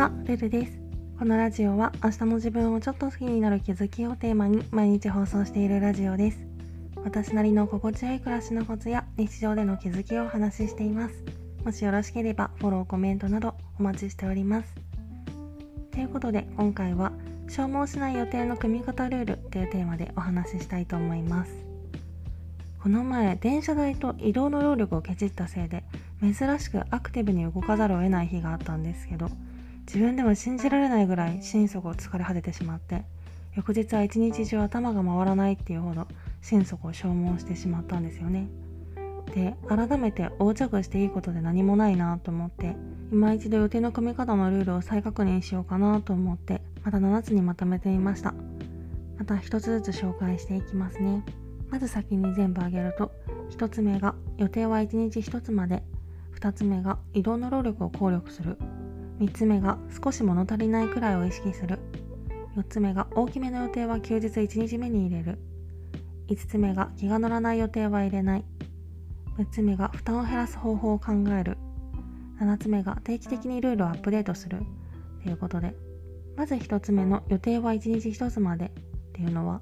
は、ルルです。このラジオは明日の自分をちょっと好きになる気づきをテーマに毎日放送しているラジオです。私なりの心地よい暮らしのコツや日常での気づきをお話ししています。もしよろしければフォロー、コメントなどお待ちしております。ということで今回は消耗しない予定の組み方ルールというテーマでお話ししたいと思います。この前電車代と移動の労力をケチったせいで珍しくアクティブに動かざるを得ない日があったんですけど自分でも信じられないぐらい心底疲れ果ててしまって翌日は一日中頭が回らないっていうほど心底を消耗してしまったんですよね。で改めて横着していいことで何もないなと思って今一度予定の組み方のルールを再確認しようかなと思ってまた7つにまとめてみました。また1つずつ紹介していきますね。まず先に全部挙げると1つ目が予定は1日1つまで2つ目が移動の労力を考慮する。3つ目が少し物足りないくらいを意識する。4つ目が大きめの予定は休日1日目に入れる。5つ目が気が乗らない予定は入れない。6つ目が負担を減らす方法を考える。7つ目が定期的にルールをアップデートする。ということでまず1つ目の予定は1日1つまで。っていうのは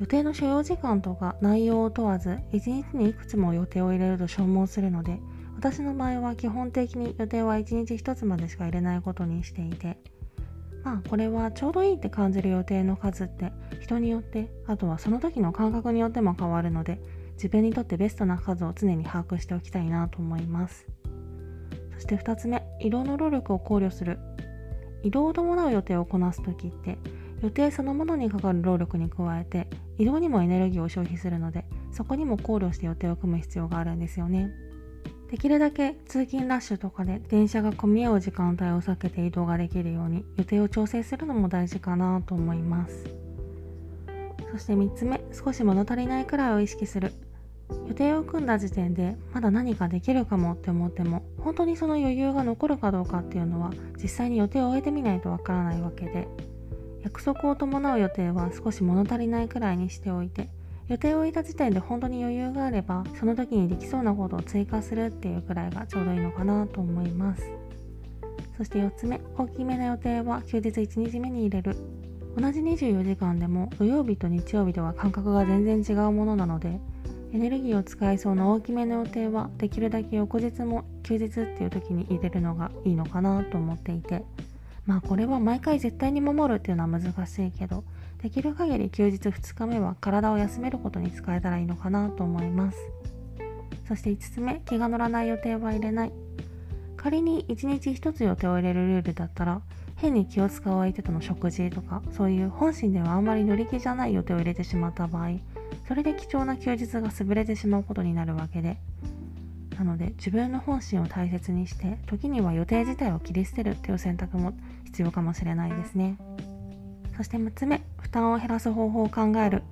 予定の所要時間とか内容を問わず1日にいくつも予定を入れると消耗するので私の場合は基本的に予定は1日1つまでしか入れないことにしていてまあこれはちょうどいいって感じる予定の数って人によってあとはその時の感覚によっても変わるので自分にとってベストな数を常に把握しておきたいなと思います。そして2つ目移動の労力を考慮する。移動を伴う予定をこなす時って予定そのものにかかる労力に加えて移動にもエネルギーを消費するのでそこにも考慮して予定を組む必要があるんですよね。できるだけ通勤ラッシュとかで電車が混み合う時間帯を避けて移動ができるように予定を調整するのも大事かなと思います。そして3つ目少し物足りないくらいを意識する予定を組んだ時点でまだ何かできるかもって思っても本当にその余裕が残るかどうかっていうのは実際に予定を終えてみないとわからないわけで約束を伴う予定は少し物足りないくらいにしておいて予定を置いた時点で本当に余裕があればその時にできそうなことを追加するっていうくらいがちょうどいいのかなと思います。そして4つ目大きめな予定は休日1日目に入れる。同じ24時間でも土曜日と日曜日では感覚が全然違うものなのでエネルギーを使いそうな大きめの予定はできるだけ翌日も休日っていう時に入れるのがいいのかなと思っていてまあこれは毎回絶対に守るっていうのは難しいけどできる限り休日2日目は体を休めることに使えたらいいのかなと思います。そして5つ目気が乗らない予定は入れない。仮に1日1つ予定を入れるルールだったら変に気を使う相手との食事とかそういう本心ではあんまり乗り気じゃない予定を入れてしまった場合それで貴重な休日が潰れてしまうことになるわけでなので自分の本心を大切にして時には予定自体を切り捨てるっていう選択も必要かもしれないですね。そして6つ目負担を減らす方法を考える。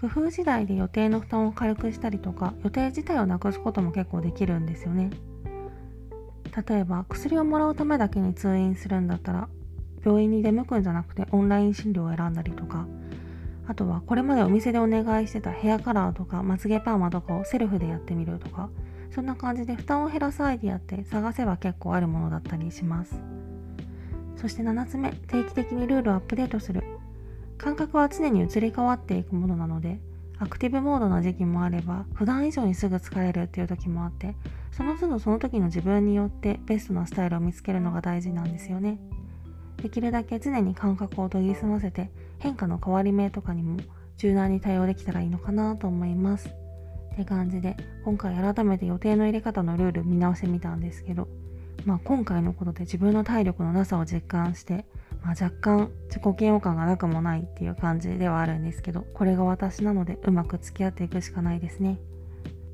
工夫次第で予定の負担を軽くしたりとか予定自体をなくすことも結構できるんですよね。例えば薬をもらうためだけに通院するんだったら病院に出向くんじゃなくてオンライン診療を選んだりとかあとはこれまでお店でお願いしてたヘアカラーとかまつげパーマとかをセルフでやってみるとかそんな感じで負担を減らすアイディアって探せば結構あるものだったりします。そして7つ目定期的にルールをアップデートする。感覚は常に移り変わっていくものなのでアクティブモードな時期もあれば普段以上にすぐ疲れるっていう時もあってその都度その時の自分によってベストなスタイルを見つけるのが大事なんですよね。できるだけ常に感覚を研ぎ澄ませて変化の変わり目とかにも柔軟に対応できたらいいのかなと思います。って感じで今回改めて予定の入れ方のルール見直してみたんですけどまあ今回のことで自分の体力のなさを実感してまあ、若干自己嫌悪感がなくもないっていう感じではあるんですけどこれが私なのでうまく付き合っていくしかないですね。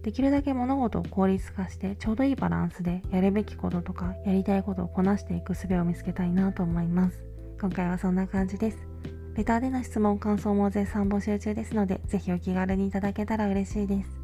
できるだけ物事を効率化してちょうどいいバランスでやるべきこととかやりたいことをこなしていく術を見つけたいなと思います。今回はそんな感じです。レターでの質問感想も絶賛募集中ですのでぜひお気軽にいただけたら嬉しいです。